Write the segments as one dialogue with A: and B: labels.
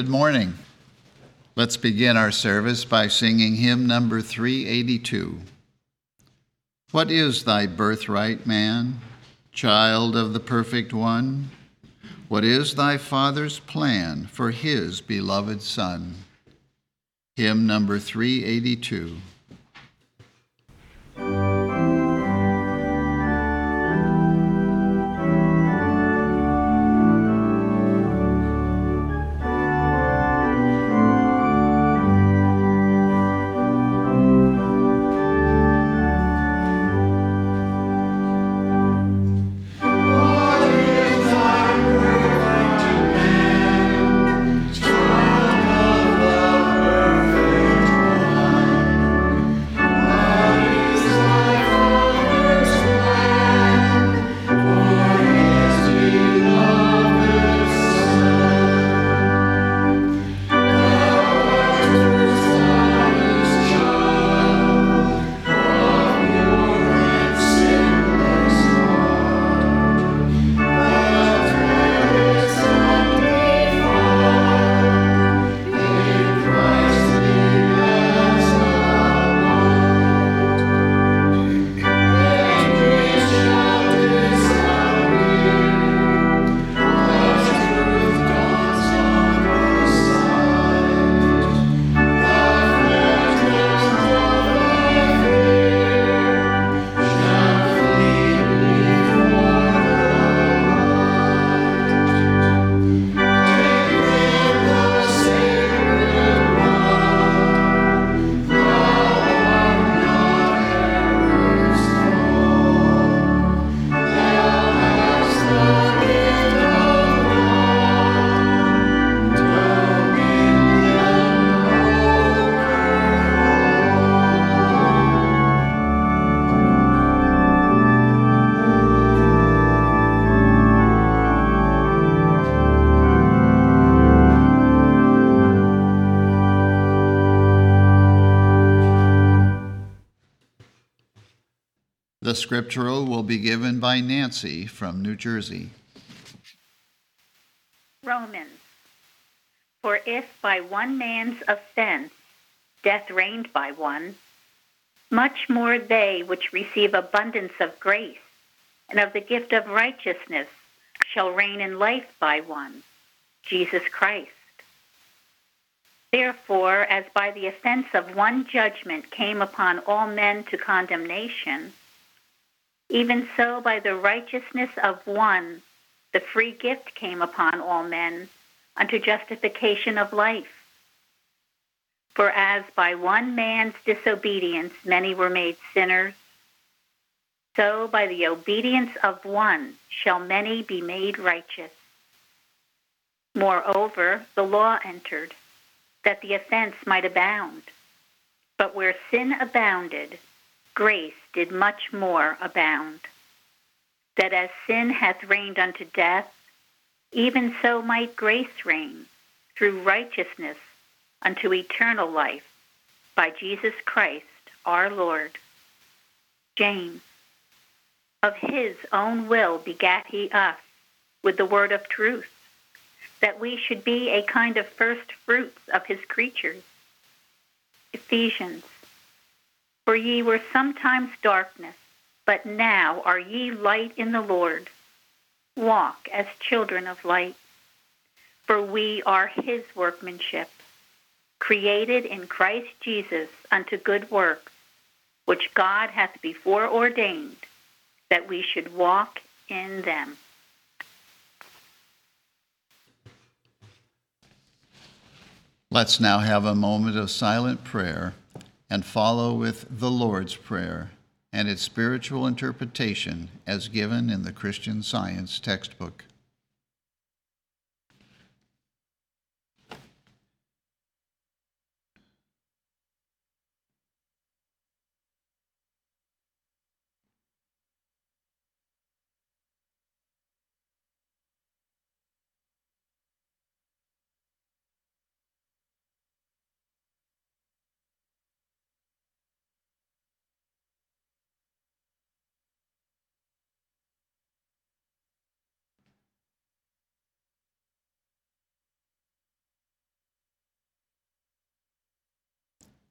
A: Good morning. Let's begin our service by singing hymn number 382. What is thy birthright, man, child of the perfect one? What is thy Father's plan for his beloved Son? Hymn number 382. The scriptural will be given by Nancy from New Jersey.
B: Romans. For if by one man's offense death reigned by one, much more they which receive abundance of grace and of the gift of righteousness shall reign in life by one, Jesus Christ. Therefore, as by the offense of one judgment came upon all men to condemnation, even so, by the righteousness of one, the free gift came upon all men unto justification of life. For as by one man's disobedience many were made sinners, so by the obedience of one shall many be made righteous. Moreover, the law entered, that the offense might abound. But where sin abounded, grace did much more abound. That as sin hath reigned unto death, even so might grace reign through righteousness unto eternal life by Jesus Christ our Lord. James. Of his own will begat he us with the word of truth, that we should be a kind of first fruits of his creatures. Ephesians. For ye were sometimes darkness, but now are ye light in the Lord. Walk as children of light. For we are his workmanship, created in Christ Jesus unto good works, which God hath before ordained that we should walk in them.
A: Let's now have a moment of silent prayer and follow with the Lord's Prayer and its spiritual interpretation as given in the Christian Science textbook.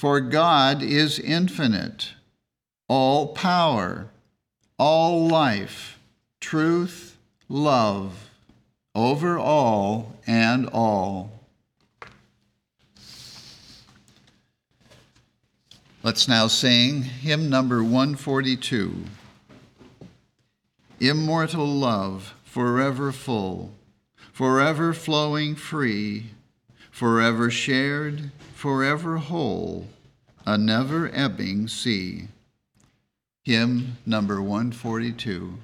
C: For God is infinite, all power, all life, truth, love, over all and all. Let's now sing hymn number 142 Immortal love, forever full, forever flowing free, forever shared forever whole, a never ebbing sea. Hymn number 142.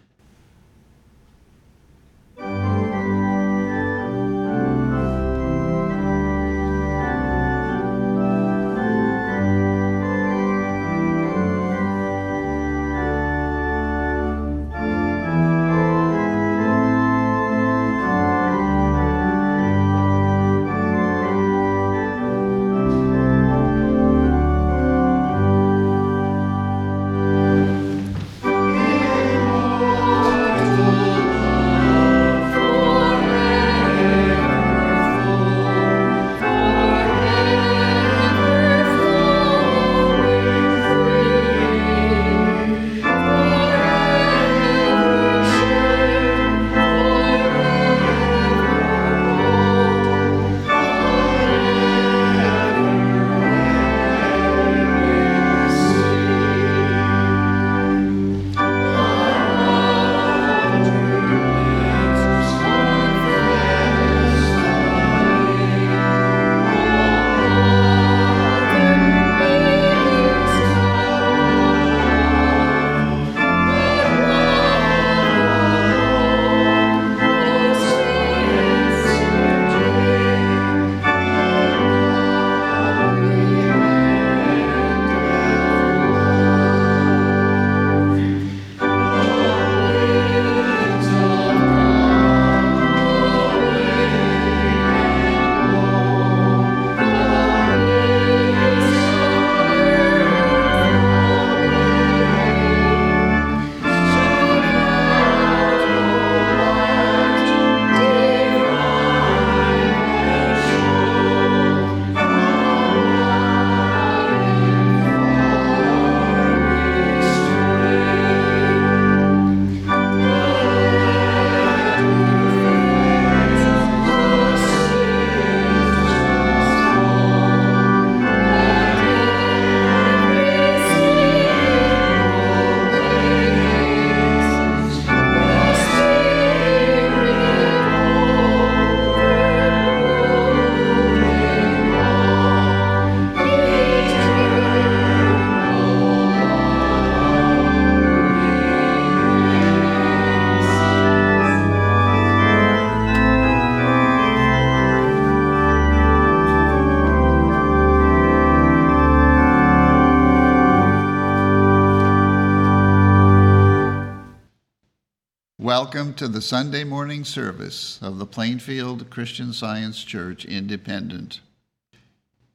C: To the Sunday morning service of the Plainfield Christian Science Church Independent.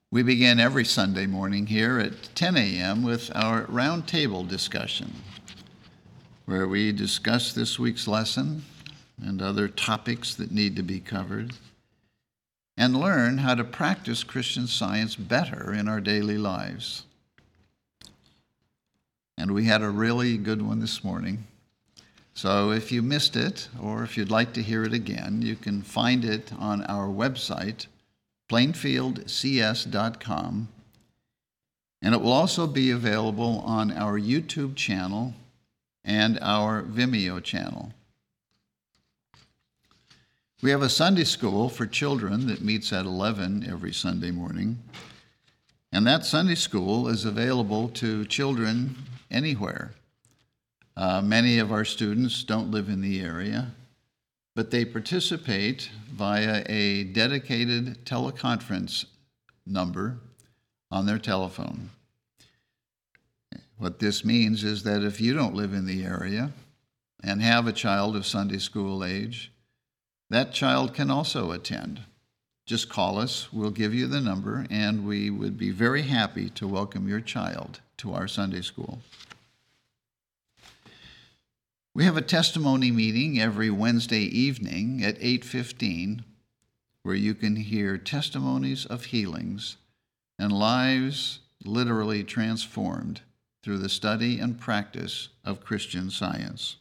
C: We begin every Sunday morning here at 10 a.m. with our roundtable discussion, where we discuss this week's lesson and other topics that need to be covered, and learn how to practice Christian science better in our daily lives. And we had a really good one this morning. So if you missed it, or if you'd like to hear it again, you can find it on our website, plainfieldcs.com. And it will also be available on our YouTube channel and our Vimeo channel. We have a Sunday school for children that meets at 11 every Sunday morning. And that Sunday school is available to children anywhere. Uh, many of our students don't live in the area, but they participate via a dedicated teleconference number on their telephone. What this means is that if you don't live in the area and have a child of Sunday school age, that child can also attend. Just call us, we'll give you the number, and we would be very happy to welcome your child to our Sunday school. We have a testimony meeting every Wednesday evening at 8:15 where you can hear testimonies of healings and lives literally transformed through the study and practice of Christian science.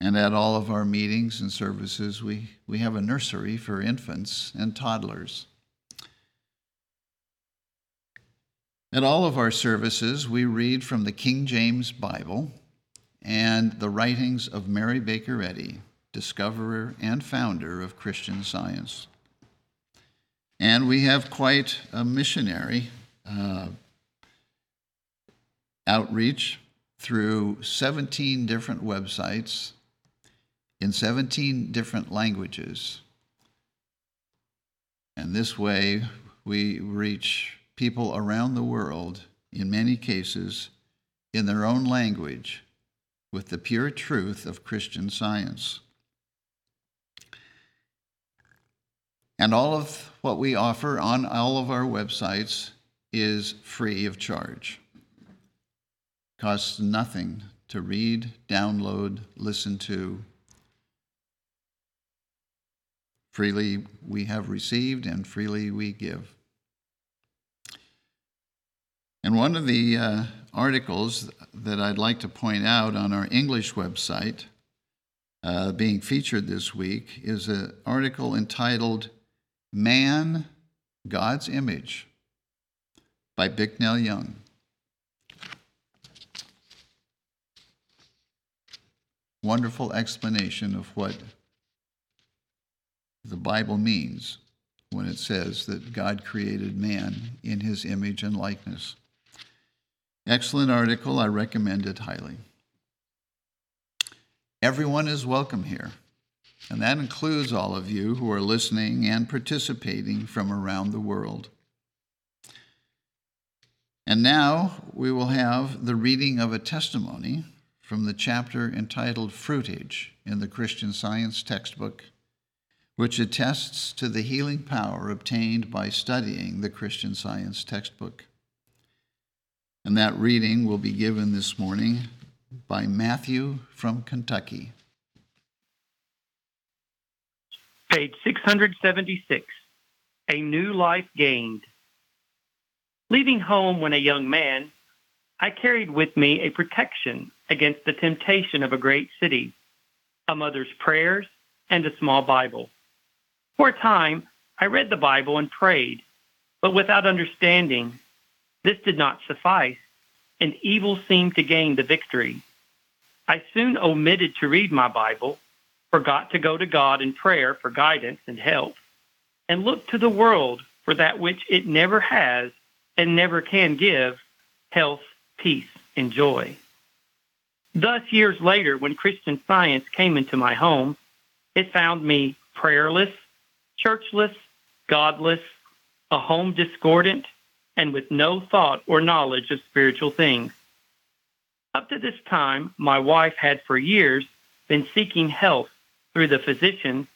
C: And at all of our meetings and services, we, we have a nursery for infants and toddlers. At all of our services, we read from the King James Bible and the writings of Mary Baker Eddy, discoverer and founder of Christian Science. And we have quite a missionary uh, outreach through 17 different websites in 17 different languages. And this way, we reach people around the world, in many cases, in their own language with the pure truth of Christian science. And all of what we offer on all of our websites is free of charge. Costs nothing to read, download, listen to. Freely we have received and freely we give. And one of the uh, articles that I'd like to point out on our English website, uh, being featured this week, is an article entitled Man, God's Image by Bicknell Young. Wonderful explanation of what the Bible means when it says that God created man in his image and likeness. Excellent article. I recommend it highly. Everyone is welcome here, and that includes all of you who are listening and participating from around the world. And now we will have the reading of a testimony from the chapter entitled Fruitage in the Christian Science textbook, which attests to the healing power obtained by studying the Christian Science textbook. And that reading will be given this morning by Matthew from Kentucky.
D: Page 676 A New Life Gained. Leaving home when a young man, I carried with me a protection against the temptation of a great city, a mother's prayers, and a small Bible. For a time, I read the Bible and prayed, but without understanding this did not suffice, and evil seemed to gain the victory. I soon omitted to read my Bible, forgot to go to God in prayer for guidance and help, and looked to the world for that which it never has and never can give health, peace, and joy. Thus, years later, when Christian science came into my home, it found me prayerless, churchless, godless, a home discordant, and with no thought or knowledge of spiritual things. Up to this time, my wife had for years been seeking health through the physician,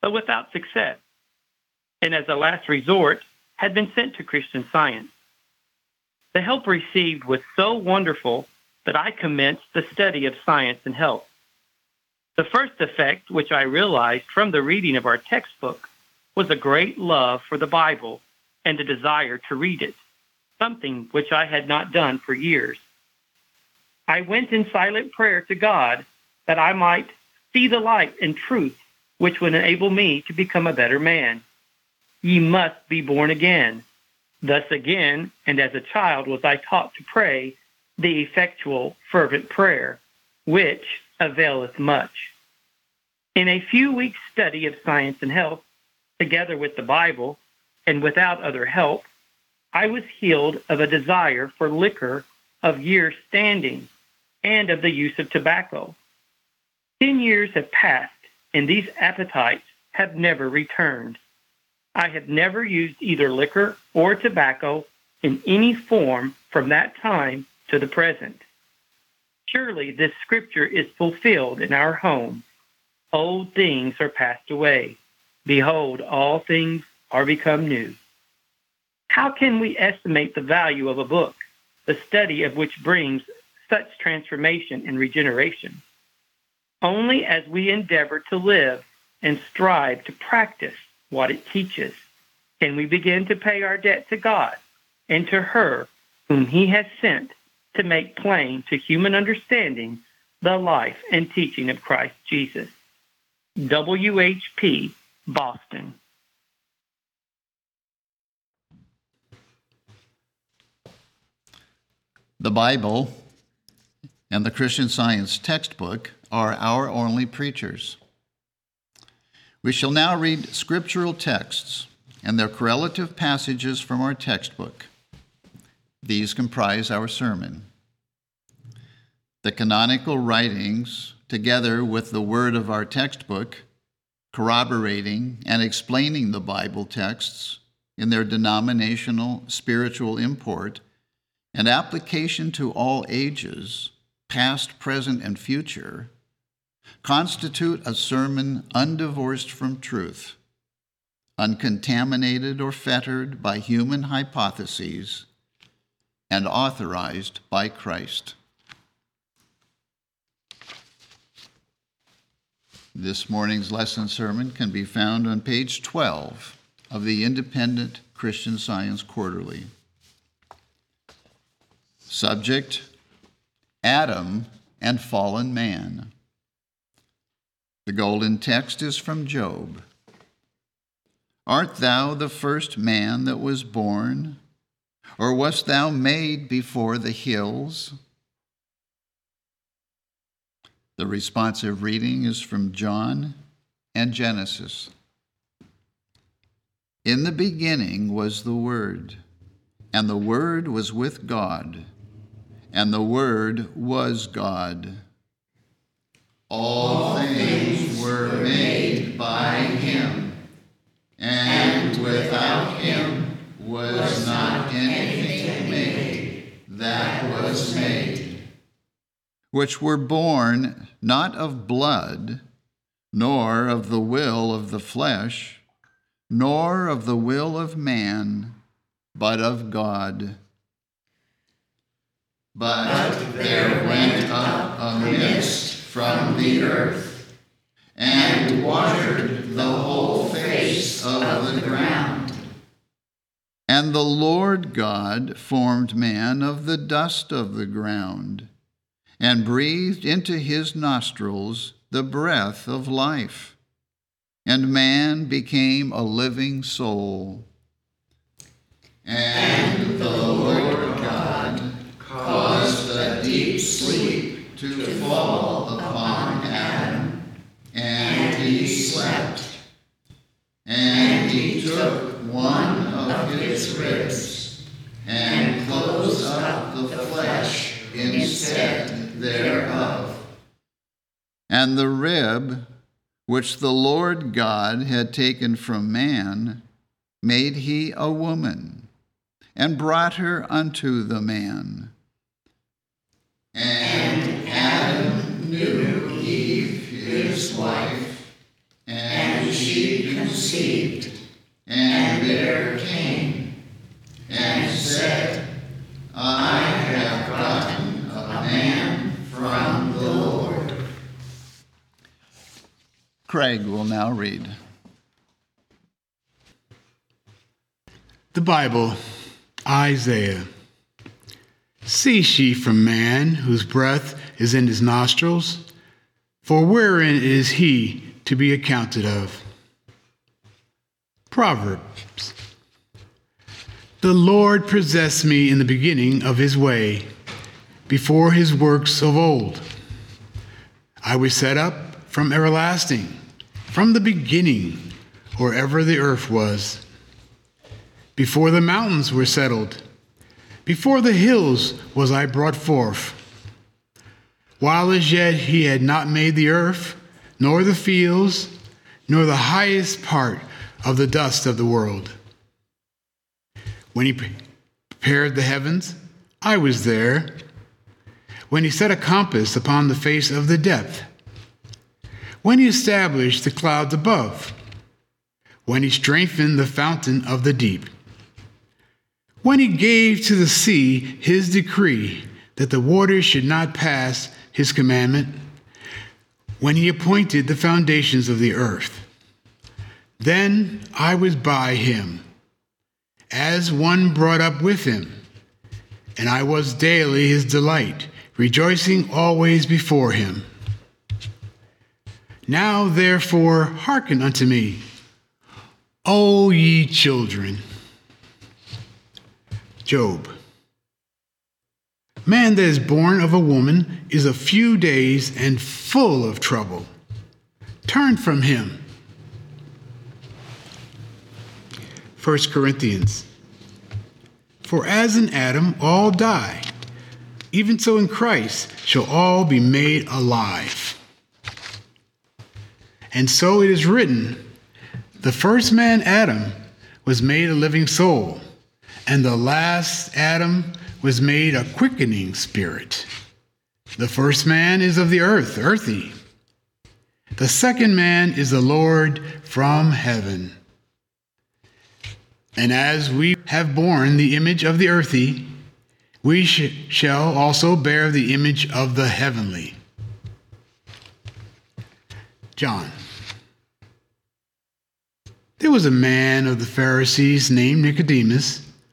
D: but without success, and as a last resort, had been sent to Christian Science. The help received was so wonderful that I commenced the study of science and health. The first effect which I realized from the reading of our textbook was a great love for the Bible and a desire to read it, something which I had not done for years. I went in silent prayer to God that I might see the light and truth which would enable me to become a better man. Ye must be born again. Thus again, and as a child, was I taught to pray the effectual, fervent prayer, which availeth much. In a few weeks' study of science and health, together with the Bible, and without other help, I was healed of a desire for liquor of years standing and of the use of tobacco. Ten years have passed, and these appetites have never returned. I have never used either liquor or tobacco in any form from that time to the present. Surely this scripture is fulfilled in our home. Old things are passed away. Behold, all things are become new. How can we estimate the value of a book, the study of which brings such transformation and regeneration? Only as we endeavor to live and strive to practice what it teaches can we begin to pay our debt to God and to her whom he has sent to make plain to human understanding the life and teaching of Christ Jesus. WHP, Boston.
C: The Bible and the Christian Science textbook are our only preachers. We shall now read scriptural texts and their correlative passages from our textbook. These comprise our sermon. The canonical writings, together with the word of our textbook, corroborating and explaining the Bible texts in their denominational spiritual import and application to all ages, past, present, and future, constitute a sermon undivorced from truth, uncontaminated or fettered by human hypotheses, and authorized by Christ. This morning's lesson sermon can be found on page 12 of the Independent Christian Science Quarterly. Subject Adam and fallen man. The golden text is from Job. Art thou the first man that was born? Or wast thou made before the hills? The responsive reading is from John and Genesis. In the beginning was the Word, and the Word was with God, and the Word was God. All things were made by him, and without him was not anything made that was made. Which were born not of blood, nor of the will of the flesh, nor of the will of man, but of God. But there went up a mist from the earth, and watered the whole face of the ground. And the Lord God formed man of the dust of the ground, and breathed into his nostrils the breath of life. And man became a living soul. And the Lord God caused a deep sleep to fall upon Adam, and he slept. And he took one of his ribs and closed up the flesh instead thereof. And the rib which the Lord God had taken from man made he a woman, and brought her unto the man. And Adam knew Eve his wife, and she conceived and bare Cain, and said, I have gotten a man from the Lord. Craig will now read.
E: The Bible, Isaiah. Cease ye from man, whose breath is in his nostrils, for wherein is he to be accounted of? Proverbs. The Lord possessed me in the beginning of his way, before his works of old. I was set up from everlasting, from the beginning, or ever the earth was. Before the mountains were settled, before the hills was I brought forth. While as yet he had not made the earth, nor the fields, nor the highest part of the dust of the world. When he prepared the heavens, I was there. When he set a compass upon the face of the depth. When he established the clouds above. When he strengthened the fountain of the deep. When he gave to the sea his decree that the waters should not pass his commandment. When he appointed the foundations of the earth. Then I was by him as one brought up with him. And I was daily his delight, rejoicing always before him. Now therefore hearken unto me, O ye children. Job. Man that is born of a woman is a few days and full of trouble. Turn from him 1 Corinthians. For as in Adam all die, even so in Christ shall all be made alive. And so it is written the first man, Adam, was made a living soul, and the last Adam was made a quickening spirit. The first man is of the earth, earthy. The second man is the Lord from heaven. And as we have borne the image of the earthy, we sh- shall also bear the image of the heavenly. John. There was a man of the Pharisees named Nicodemus,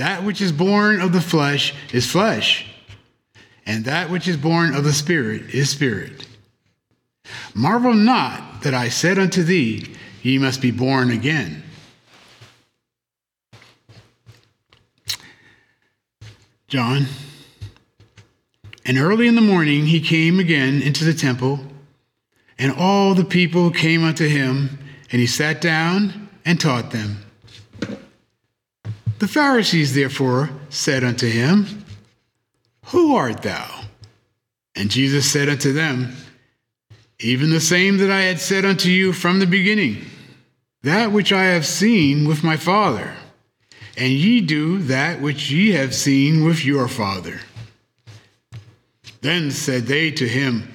E: That which is born of the flesh is flesh, and that which is born of the Spirit is spirit. Marvel not that I said unto thee, Ye must be born again. John. And early in the morning he came again into the temple, and all the people came unto him, and he sat down and taught them. The Pharisees therefore said unto him, Who art thou? And Jesus said unto them, Even the same that I had said unto you from the beginning, that which I have seen with my Father and ye do that which ye have seen with your father. Then said they to him,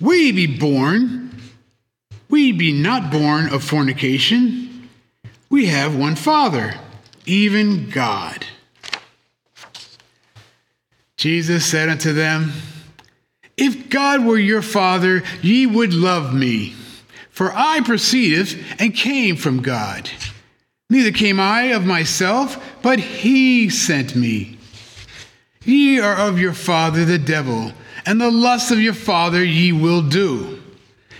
E: We be born, we be not born of fornication. We have one Father, even God. Jesus said unto them, If God were your Father, ye would love me For I proceedeth and came from God. Neither came I of myself, but he sent me. Ye are of your father the devil, and the lust of your father ye will do.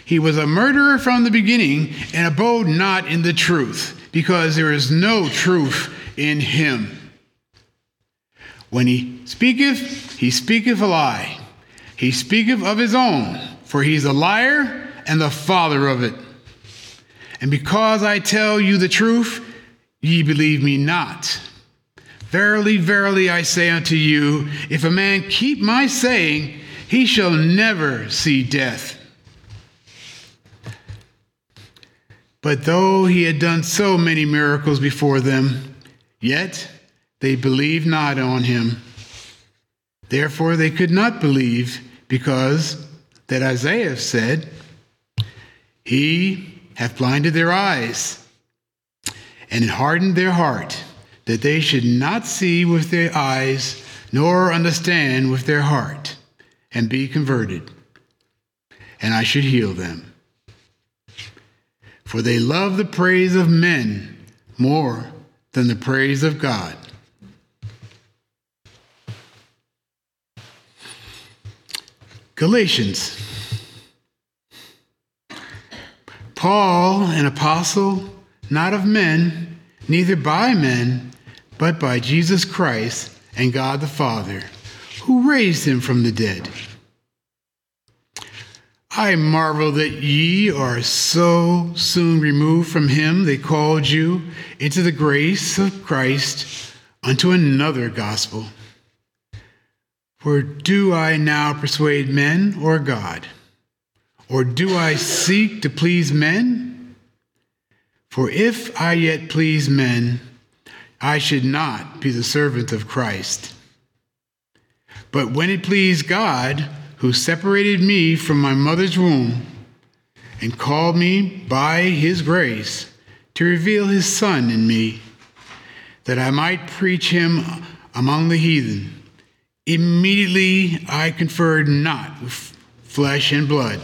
E: He was a murderer from the beginning, and abode not in the truth, because there is no truth in him. When he speaketh, he speaketh a lie. He speaketh of his own, for he is a liar and the father of it. And because I tell you the truth, ye believe me not. Verily, verily, I say unto you, if a man keep my saying, he shall never see death. But though he had done so many miracles before them, yet they believed not on him. Therefore they could not believe, because that Isaiah said, He hath blinded their eyes and hardened their heart, that they should not see with their eyes, nor understand with their heart, and be converted, and I should heal them. For they love the praise of men more than the praise of God. Galatians. Paul, an apostle, not of men, neither by men, but by Jesus Christ and God the Father, who raised him from the dead. I marvel that ye are so soon removed from him that called you into the grace of Christ unto another gospel. For do I now persuade men or God? Or do I seek to please men? For if I yet please men, I should not be the servant of Christ. But when it pleased God, who separated me from my mother's womb and called me by his grace to reveal his Son in me, that I might preach him among the heathen, immediately I conferred not with flesh and blood.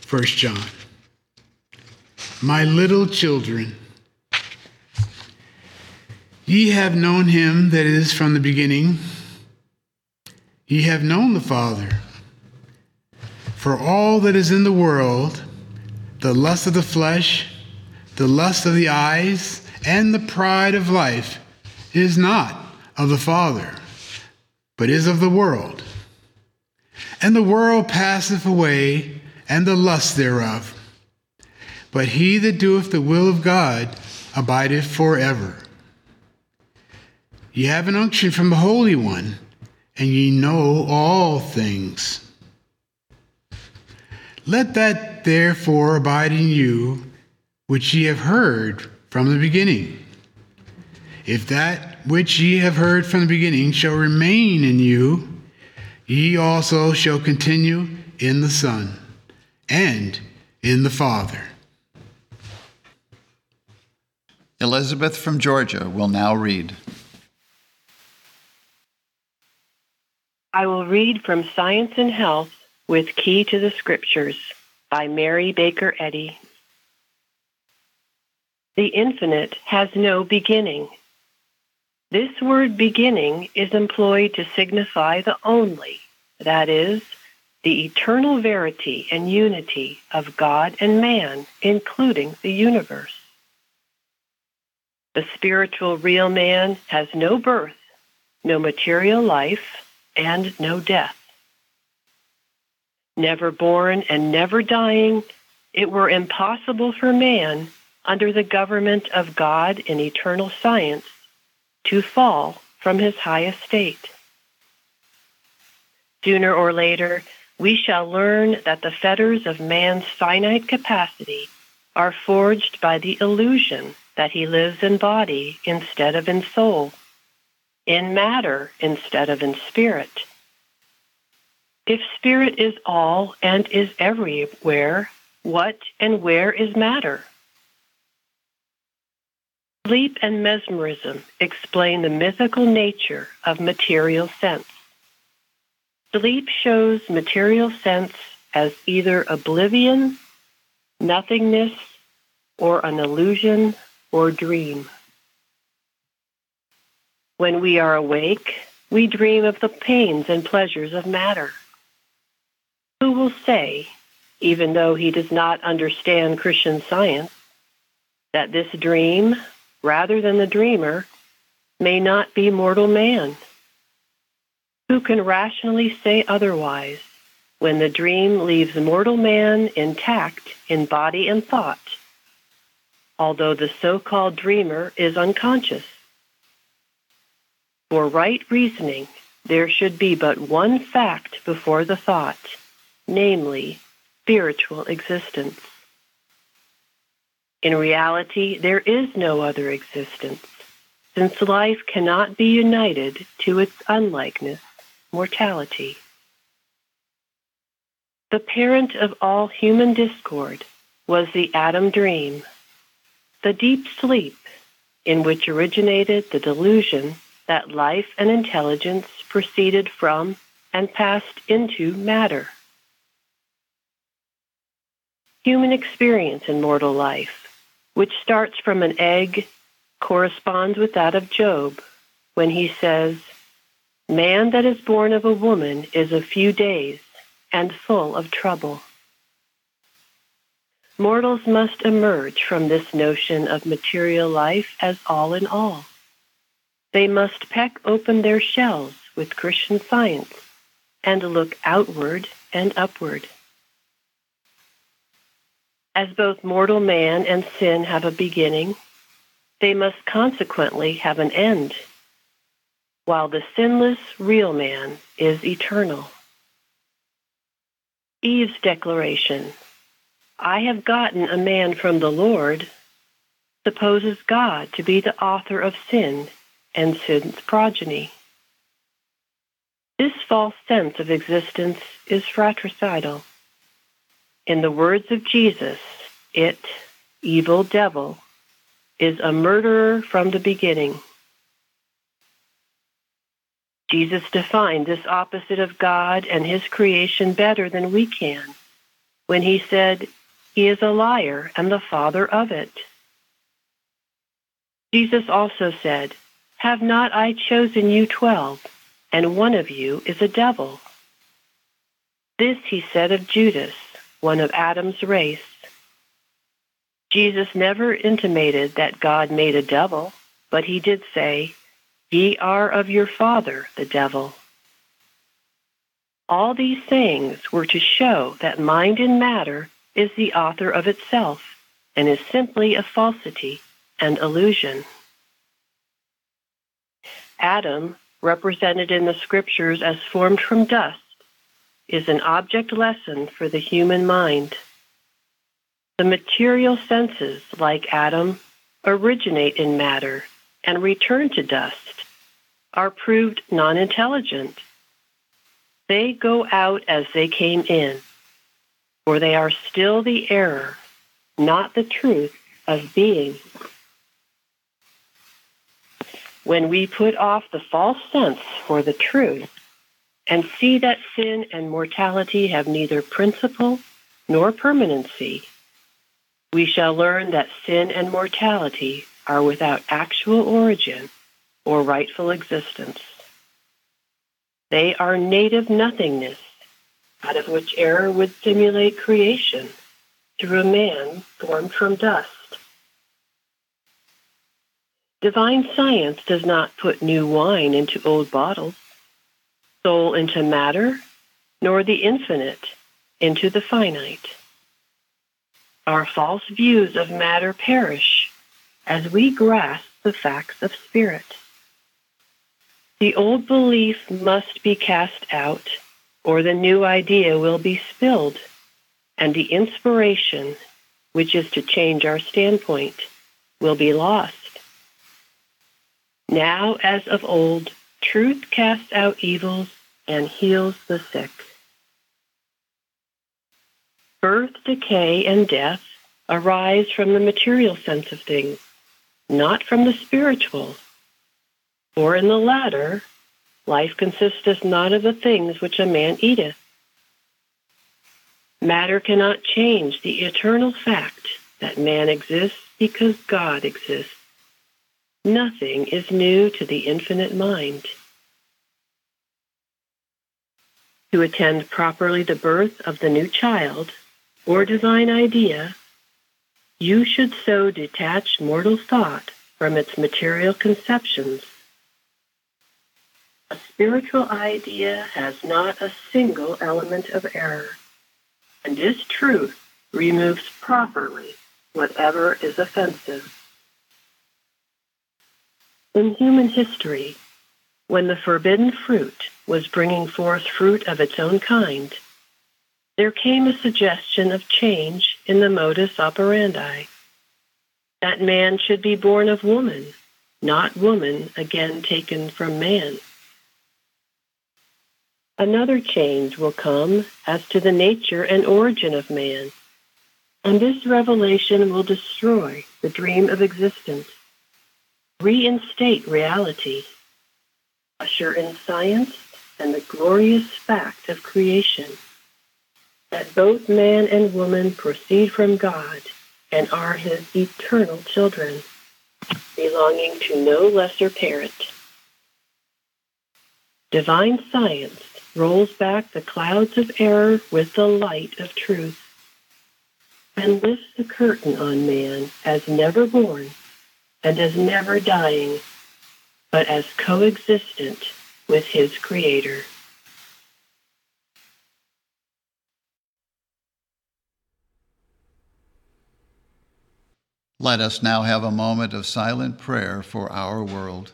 E: First John. My little children, ye have known him that is from the beginning. Ye have known the Father. For all that is in the world, the lust of the flesh, the lust of the eyes, and the pride of life, is not of the Father, but is of the world. And the world passeth away, and the lust thereof. But he that doeth the will of God abideth forever. Ye have an unction from the Holy One and ye know all things. Let that therefore abide in you which ye have heard from the beginning. If that which ye have heard from the beginning shall remain in you, ye also shall continue in the Son and in the Father.
C: Elizabeth from Georgia will now read.
F: I will read from Science and Health with Key to the Scriptures by Mary Baker Eddy. The infinite has no beginning. This word beginning is employed to signify the only, that is, the eternal verity and unity of God and man, including the universe. The spiritual real man has no birth, no material life, and no death. Never born and never dying, it were impossible for man, under the government of God in eternal science, to fall from his high estate. Sooner or later, we shall learn that the fetters of man's finite capacity are forged by the illusion that he lives in body instead of in soul in matter instead of in spirit. If spirit is all and is everywhere, what and where is matter? Sleep and mesmerism explain the mythical nature of material sense. Sleep shows material sense as either oblivion, nothingness, or an illusion or dream. When we are awake, we dream of the pains and pleasures of matter. Who will say, even though he does not understand Christian science, that this dream, rather than the dreamer, may not be mortal man? Who can rationally say otherwise when the dream leaves mortal man intact in body and thought, although the so-called dreamer is unconscious? For right reasoning, there should be but one fact before the thought, namely, spiritual existence. In reality, there is no other existence, since life cannot be united to its unlikeness, mortality. The parent of all human discord was the Adam dream, the deep sleep in which originated the delusion that life and intelligence proceeded from and passed into matter. Human experience in mortal life, which starts from an egg, corresponds with that of Job when he says, Man that is born of a woman is a few days and full of trouble. Mortals must emerge from this notion of material life as all in all. They must peck open their shells with Christian science and look outward and upward. As both mortal man and sin have a beginning, they must consequently have an end, while the sinless real man is eternal. Eve's declaration, I have gotten a man from the Lord, supposes God to be the author of sin and sin's progeny. This false sense of existence is fratricidal. In the words of Jesus, it, evil devil, is a murderer from the beginning. Jesus defined this opposite of God and his creation better than we can when he said, He is a liar and the father of it. Jesus also said, have not I chosen you twelve, and one of you is a devil? This he said of Judas, one of Adam's race. Jesus never intimated that God made a devil, but he did say, Ye are of your father, the devil. All these things were to show that mind in matter is the author of itself and is simply a falsity and illusion. Adam, represented in the scriptures as formed from dust, is an object lesson for the human mind. The material senses, like Adam, originate in matter and return to dust, are proved non intelligent. They go out as they came in, for they are still the error, not the truth of being. When we put off the false sense for the truth and see that sin and mortality have neither principle nor permanency, we shall learn that sin and mortality are without actual origin or rightful existence. They are native nothingness, out of which error would simulate creation through a man formed from dust. Divine science does not put new wine into old bottles, soul into matter, nor the infinite into the finite. Our false views of matter perish as we grasp the facts of spirit. The old belief must be cast out, or the new idea will be spilled, and the inspiration, which is to change our standpoint, will be lost. Now, as of old, truth casts out evils and heals the sick. Birth, decay, and death arise from the material sense of things, not from the spiritual. For in the latter, life consisteth not of the things which a man eateth. Matter cannot change the eternal fact that man exists because God exists. Nothing is new to the infinite mind. To attend properly the birth of the new child or divine idea, you should so detach mortal thought from its material conceptions. A spiritual idea has not a single element of error, and this truth removes properly whatever is offensive. In human history, when the forbidden fruit was bringing forth fruit of its own kind, there came a suggestion of change in the modus operandi. That man should be born of woman, not woman again taken from man. Another change will come as to the nature and origin of man, and this revelation will destroy the dream of existence reinstate reality, usher in science and the glorious fact of creation, that both man and woman proceed from God and are his eternal children, belonging to no lesser parent. Divine science rolls back the clouds of error with the light of truth and lifts the curtain on man as never born and as never dying, but as coexistent with his Creator.
C: Let us now have a moment of silent prayer for our world.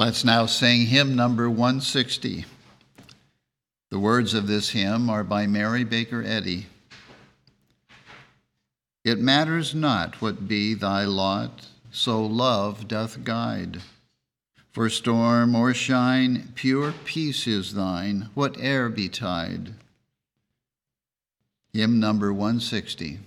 C: Let's now sing hymn number 160. The words of this hymn are by Mary Baker Eddy. It matters not what be thy lot, so love doth guide. For storm or shine, pure peace is thine, whate'er betide. Hymn number 160.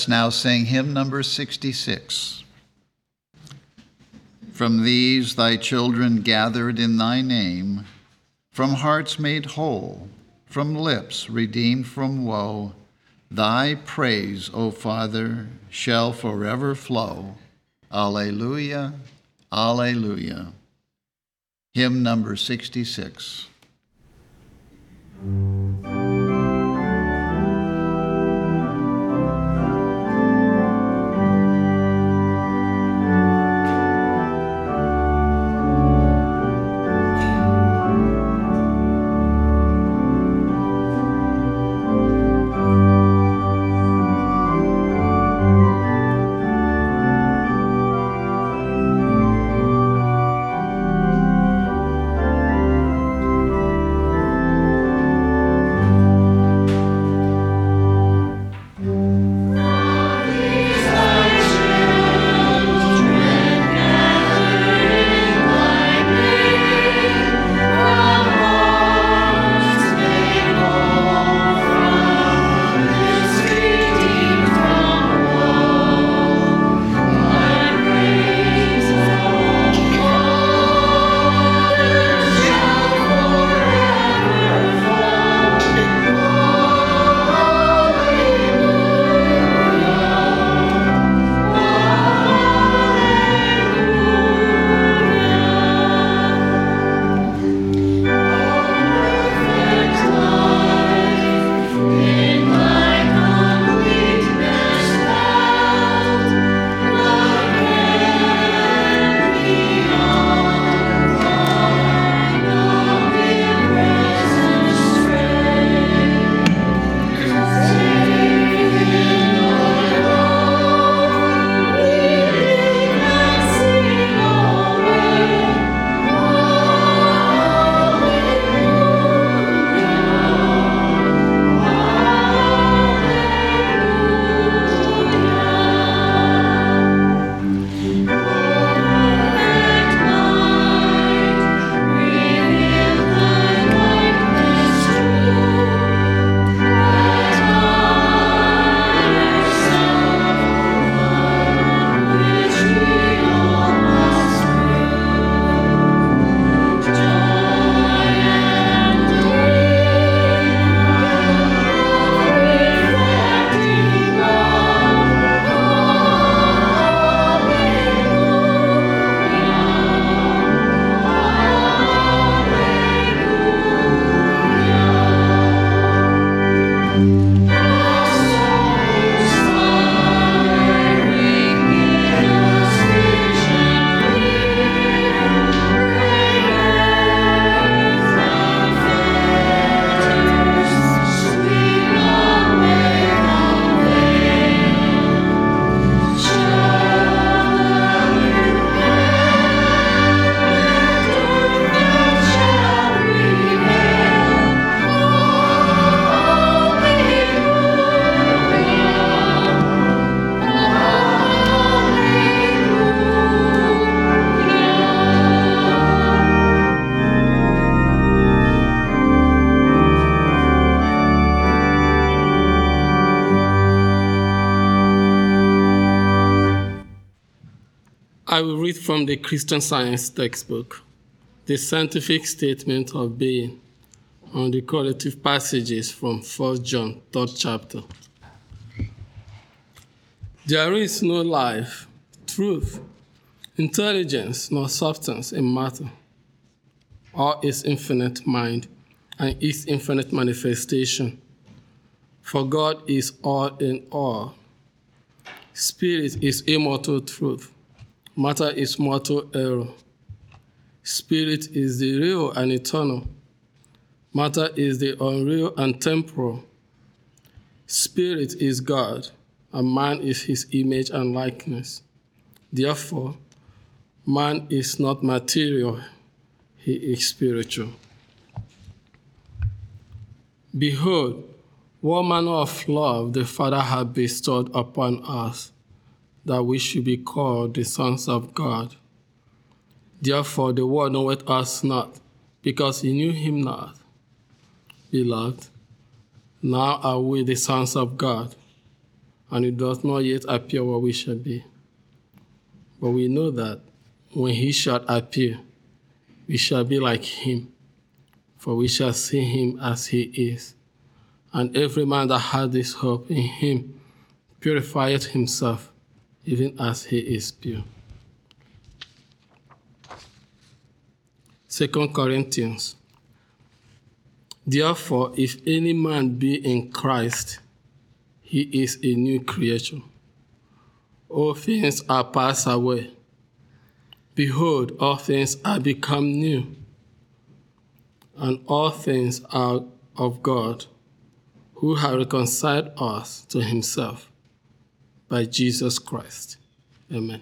C: Let's now sing hymn number 66. From these thy children gathered in thy name, from hearts made whole, from lips redeemed from woe, thy praise, O Father, shall forever flow. Alleluia, Alleluia. Hymn number 66.
G: I will read from the Christian Science textbook, the scientific statement of being on the correlative passages from 1 John, 3rd chapter. There is no life, truth, intelligence, nor substance in matter, or its infinite mind and its infinite manifestation. For God is all in all. Spirit is immortal truth Matter is mortal error. Spirit is the real and eternal. Matter is the unreal and temporal. Spirit is God, and man is his image and likeness. Therefore, man is not material, he is spiritual. Behold, what manner of love the Father hath bestowed upon us that we should be called the sons of God. Therefore, the world knoweth us not, because he knew him not. Beloved, now are we the sons of God, and it does not yet appear what we shall be. But we know that when he shall appear, we shall be like him, for we shall see him as he is. And every man that has this hope in him purifieth himself, even as he is pure. 2 Corinthians. Therefore, if any man be in Christ, he is a new creature. All things are passed away. Behold, all things are become new, and all things are of God, who has reconciled us to himself by Jesus Christ. Amen.